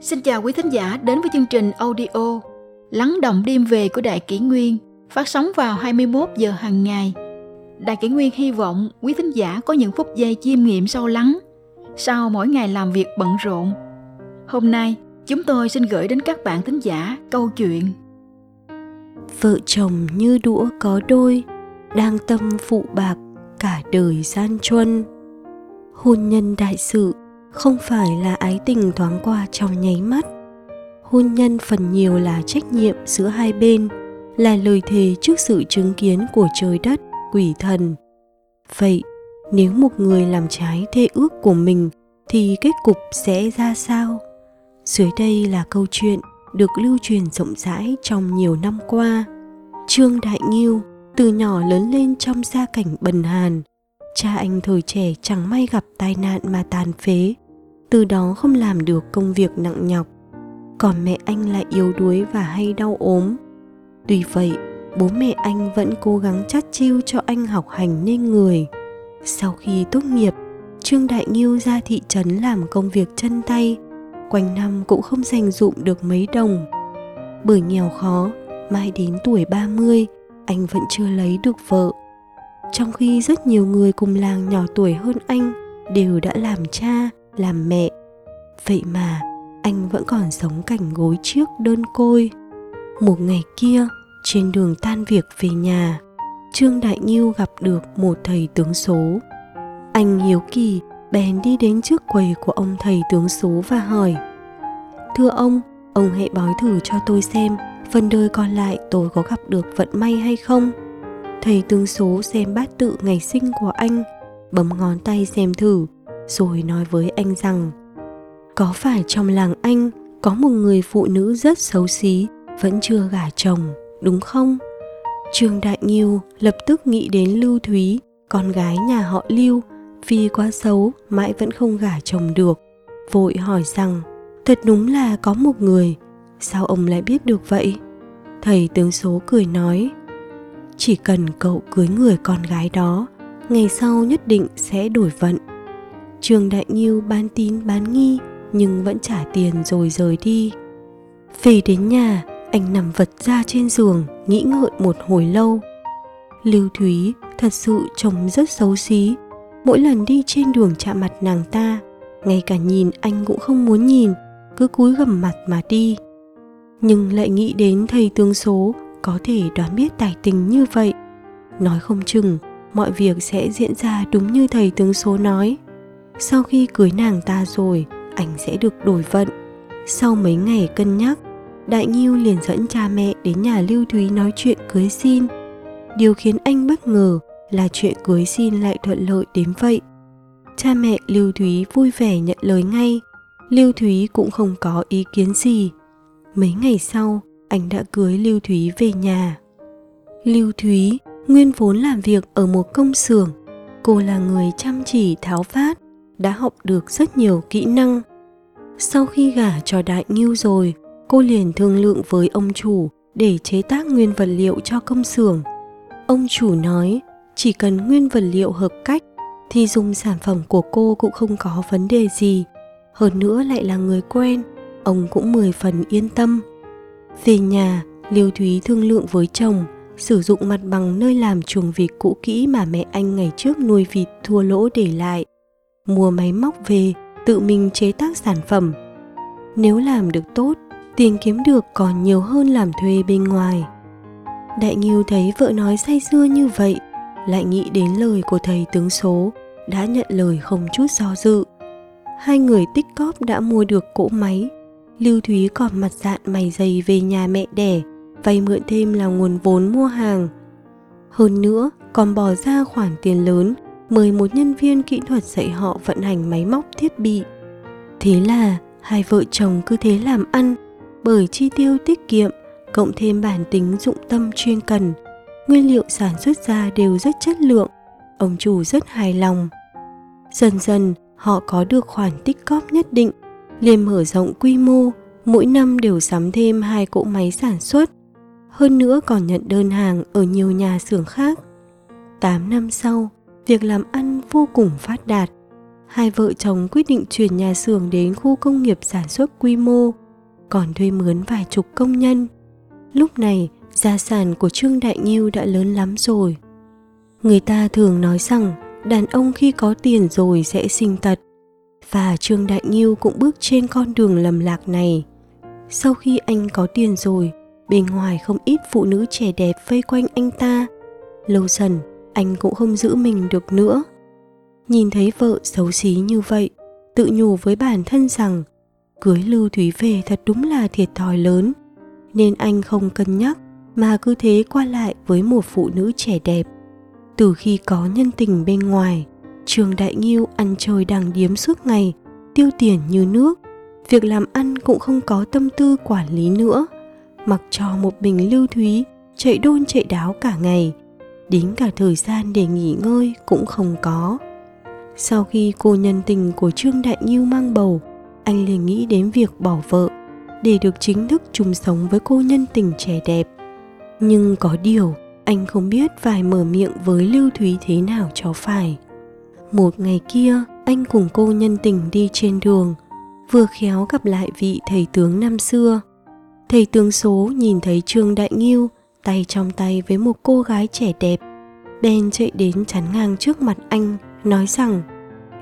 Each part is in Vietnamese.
Xin chào quý thính giả đến với chương trình audio Lắng động đêm về của Đại Kỷ Nguyên phát sóng vào 21 giờ hàng ngày. Đại Kỷ Nguyên hy vọng quý thính giả có những phút giây chiêm nghiệm sâu lắng sau mỗi ngày làm việc bận rộn. Hôm nay, chúng tôi xin gửi đến các bạn thính giả câu chuyện Vợ chồng như đũa có đôi, đang tâm phụ bạc cả đời gian truân. Hôn nhân đại sự không phải là ái tình thoáng qua trong nháy mắt. Hôn nhân phần nhiều là trách nhiệm giữa hai bên, là lời thề trước sự chứng kiến của trời đất, quỷ thần. Vậy, nếu một người làm trái thê ước của mình, thì kết cục sẽ ra sao? Dưới đây là câu chuyện được lưu truyền rộng rãi trong nhiều năm qua. Trương đại nghiêu từ nhỏ lớn lên trong gia cảnh bần hàn cha anh thời trẻ chẳng may gặp tai nạn mà tàn phế. Từ đó không làm được công việc nặng nhọc. Còn mẹ anh lại yếu đuối và hay đau ốm. Tuy vậy, bố mẹ anh vẫn cố gắng chắt chiu cho anh học hành nên người. Sau khi tốt nghiệp, trương đại nghiêu ra thị trấn làm công việc chân tay. Quanh năm cũng không dành dụm được mấy đồng. Bởi nghèo khó, mai đến tuổi 30 anh vẫn chưa lấy được vợ trong khi rất nhiều người cùng làng nhỏ tuổi hơn anh đều đã làm cha, làm mẹ. Vậy mà, anh vẫn còn sống cảnh gối trước đơn côi. Một ngày kia, trên đường tan việc về nhà, trương đại nghiêu gặp được một thầy tướng số. Anh hiếu kỳ bèn đi đến trước quầy của ông thầy tướng số và hỏi, thưa ông ông hãy bói thử cho tôi xem, phần đời còn lại tôi có gặp được vận may hay không? Thầy tướng số xem bát tự ngày sinh của anh, bấm ngón tay xem thử, rồi nói với anh rằng, có phải trong làng anh có một người phụ nữ rất xấu xí, vẫn chưa gả chồng, đúng không? Trương đại nghiêu lập tức nghĩ đến lưu thúy, con gái nhà họ lưu, vì quá xấu mãi vẫn không gả chồng được, vội hỏi rằng, thật đúng là có một người, sao ông lại biết được vậy? Thầy tướng số cười nói chỉ cần cậu cưới người con gái đó ngày sau nhất định sẽ đổi vận Trương Đại Nghiêu bán tín bán nghi nhưng vẫn trả tiền rồi rời đi. Về đến nhà, anh nằm vật ra trên giường, nghĩ ngợi một hồi lâu. Lưu Thúy thật sự trông rất xấu xí. Mỗi lần đi trên đường chạm mặt nàng ta, ngay cả nhìn anh cũng không muốn nhìn, cứ cúi gầm mặt mà đi. Nhưng lại nghĩ đến thầy tướng số có thể đoán biết tài tình như vậy. Nói không chừng, mọi việc sẽ diễn ra đúng như thầy tướng số nói. Sau khi cưới nàng ta rồi anh sẽ được đổi vận. Sau mấy ngày cân nhắc đại nghiêu liền dẫn cha mẹ đến nhà lưu thúy nói chuyện cưới xin. Điều khiến anh bất ngờ là chuyện cưới xin lại thuận lợi đến vậy. Cha mẹ lưu thúy vui vẻ nhận lời ngay. Lưu thúy cũng không có ý kiến gì. Mấy ngày sau anh đã cưới lưu thúy về nhà. Lưu thúy nguyên vốn làm việc ở một công xưởng. Cô là người chăm chỉ, tháo phát đã học được rất nhiều kỹ năng. Sau khi gả cho đại ngưu rồi, cô liền thương lượng với ông chủ để chế tác nguyên vật liệu cho công xưởng. Ông chủ nói, chỉ cần nguyên vật liệu hợp cách, thì dùng sản phẩm của cô cũng không có vấn đề gì. Hơn nữa lại là người quen, ông cũng mười phần yên tâm về nhà liêu thúy thương lượng với chồng, sử dụng mặt bằng nơi làm chuồng vịt cũ kỹ mà mẹ anh ngày trước nuôi vịt thua lỗ để lại. Mua máy móc về, tự mình chế tác sản phẩm. Nếu làm được tốt, tiền kiếm được còn nhiều hơn làm thuê bên ngoài. Đại nghiêu thấy vợ nói say sưa như vậy, lại nghĩ đến lời của thầy tướng số, đã nhận lời không chút do dự. Hai người tích cóp đã mua được cỗ máy lưu thúy còn mặt dạn mày dày về nhà mẹ đẻ, vay mượn thêm là nguồn vốn mua hàng. Hơn nữa, còn bỏ ra khoản tiền lớn, mời một nhân viên kỹ thuật dạy họ vận hành máy móc thiết bị. Thế là, hai vợ chồng cứ thế làm ăn, bởi chi tiêu tiết kiệm, cộng thêm bản tính dụng tâm chuyên cần. Nguyên liệu sản xuất ra đều rất chất lượng, ông chủ rất hài lòng. Dần dần, họ có được khoản tích cóp nhất định liền mở rộng quy mô mỗi năm đều sắm thêm hai cỗ máy sản xuất hơn nữa còn nhận đơn hàng ở nhiều nhà xưởng khác 8 năm sau việc làm ăn vô cùng phát đạt hai vợ chồng quyết định chuyển nhà xưởng đến khu công nghiệp sản xuất quy mô, còn thuê mướn vài chục công nhân. Lúc này, gia sản của Trương Đại Nghiêu đã lớn lắm rồi. Người ta thường nói rằng đàn ông khi có tiền rồi sẽ sinh tật và Trương Đại Nhiêu cũng bước trên con đường lầm lạc này. Sau khi anh có tiền rồi, bên ngoài không ít phụ nữ trẻ đẹp vây quanh anh ta. Lâu dần, anh cũng không giữ mình được nữa. Nhìn thấy vợ xấu xí như vậy, tự nhủ với bản thân rằng cưới Lưu Thúy về thật đúng là thiệt thòi lớn, nên anh không cân nhắc mà cứ thế qua lại với một phụ nữ trẻ đẹp. Từ khi có nhân tình bên ngoài, Trường Đại Nghiêu ăn chơi đàng điếm suốt ngày, tiêu tiền như nước, việc làm ăn cũng không có tâm tư quản lý nữa, mặc cho một bình lưu thúy chạy đôn chạy đáo cả ngày, đến cả thời gian để nghỉ ngơi cũng không có. Sau khi cô nhân tình của Trương Đại Nghiêu mang bầu, anh liền nghĩ đến việc bỏ vợ để được chính thức chung sống với cô nhân tình trẻ đẹp. Nhưng có điều, anh không biết phải mở miệng với Lưu Thúy thế nào cho phải. Một ngày kia, anh cùng cô nhân tình đi trên đường, vừa khéo gặp lại vị thầy tướng năm xưa. Thầy tướng số nhìn thấy Trương Đại Nghiêu tay trong tay với một cô gái trẻ đẹp, bèn chạy đến chắn ngang trước mặt anh, nói rằng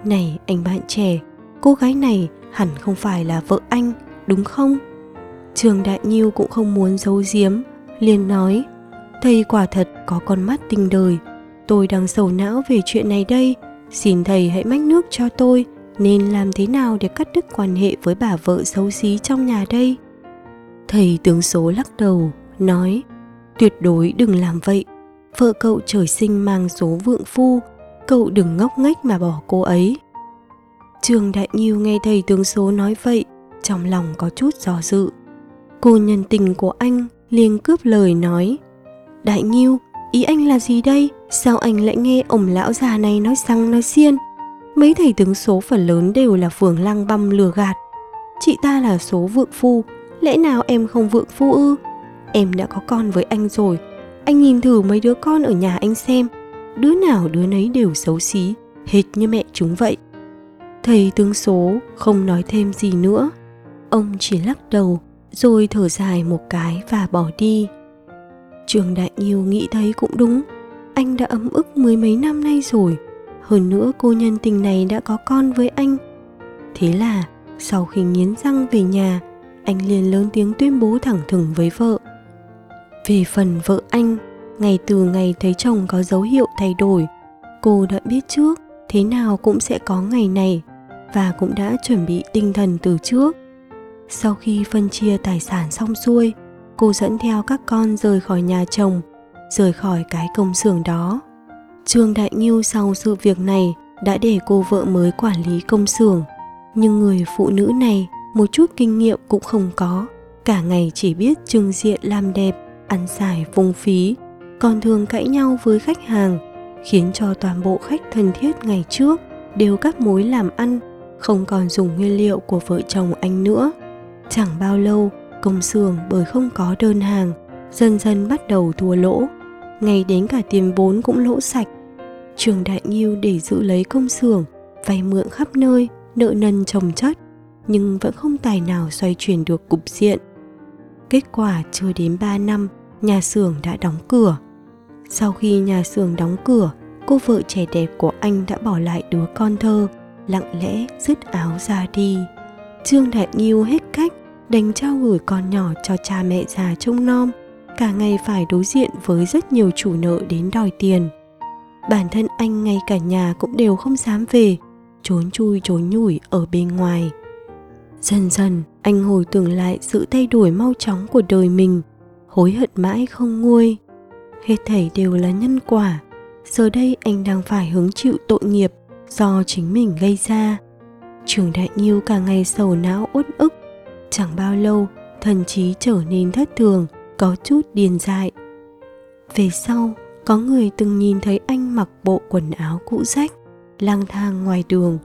Này anh bạn trẻ, cô gái này hẳn không phải là vợ anh, đúng không? Trương Đại Nhiêu cũng không muốn giấu giếm, liền nói Thầy quả thật có con mắt tinh đời, tôi đang sầu não về chuyện này đây, xin thầy hãy mách nước cho tôi, nên làm thế nào để cắt đứt quan hệ với bà vợ xấu xí trong nhà đây? Thầy tướng số lắc đầu, nói, tuyệt đối đừng làm vậy. Vợ cậu trời sinh mang số vượng phu, cậu đừng ngốc nghếch mà bỏ cô ấy. Trường đại nhiêu nghe thầy tướng số nói vậy, trong lòng có chút do dự. Cô nhân tình của anh liền cướp lời nói, đại nhiêu ý anh là gì đây? Sao anh lại nghe ổng lão già này nói răng nói xiên? Mấy thầy tướng số phần lớn đều là phường lăng băm lừa gạt. Chị ta là số vượng phu, lẽ nào em không vượng phu ư? Em đã có con với anh rồi. Anh nhìn thử mấy đứa con ở nhà anh xem. Đứa nào đứa nấy đều xấu xí, hệt như mẹ chúng vậy. Thầy tướng số không nói thêm gì nữa. Ông chỉ lắc đầu, rồi thở dài một cái và bỏ đi. Trường đại nhiêu nghĩ thấy cũng đúng anh đã ấm ức mười mấy năm nay rồi. Hơn nữa cô nhân tình này đã có con với anh. Thế là, sau khi nghiến răng về nhà, anh liền lớn tiếng tuyên bố thẳng thừng với vợ. Về phần vợ anh ngày từ ngày thấy chồng có dấu hiệu thay đổi, cô đã biết trước thế nào cũng sẽ có ngày này và cũng đã chuẩn bị tinh thần từ trước. Sau khi phân chia tài sản xong xuôi, cô dẫn theo các con rời khỏi nhà chồng rời khỏi cái công xưởng đó. Trương Đại Nghiêu sau sự việc này đã để cô vợ mới quản lý công xưởng, nhưng người phụ nữ này một chút kinh nghiệm cũng không có, cả ngày chỉ biết trưng diện làm đẹp, ăn xài phung phí, còn thường cãi nhau với khách hàng, khiến cho toàn bộ khách thân thiết ngày trước đều cắt mối làm ăn, không còn dùng nguyên liệu của vợ chồng anh nữa. Chẳng bao lâu, công xưởng bởi không có đơn hàng, dần dần bắt đầu thua lỗ, ngay đến cả tiền vốn cũng lỗ sạch Trường Đại Nghiêu để giữ lấy công xưởng, vay mượn khắp nơi, nợ nần chồng chất, nhưng vẫn không tài nào xoay chuyển được cục diện. Kết quả chưa đến 3 năm, nhà xưởng đã đóng cửa. Sau khi nhà xưởng đóng cửa, cô vợ trẻ đẹp của anh đã bỏ lại đứa con thơ, lặng lẽ dứt áo ra đi. Trương Đại Nghiêu hết cách, đành trao gửi con nhỏ cho cha mẹ già trông nom, cả ngày phải đối diện với rất nhiều chủ nợ đến đòi tiền. Bản thân anh ngay cả nhà cũng đều không dám về, trốn chui trốn nhủi ở bên ngoài. Dần dần, anh hồi tưởng lại sự thay đổi mau chóng của đời mình, hối hận mãi không nguôi. Hết thảy đều là nhân quả. Giờ đây anh đang phải hứng chịu tội nghiệp do chính mình gây ra. Trường đại nhiêu cả ngày sầu não uất ức. Chẳng bao lâu, thần trí trở nên thất thường có chút điên dại. Về sau, có người từng nhìn thấy anh mặc bộ quần áo cũ rách, lang thang ngoài đường,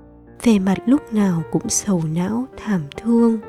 vẻ mặt lúc nào cũng sầu não, thảm thương.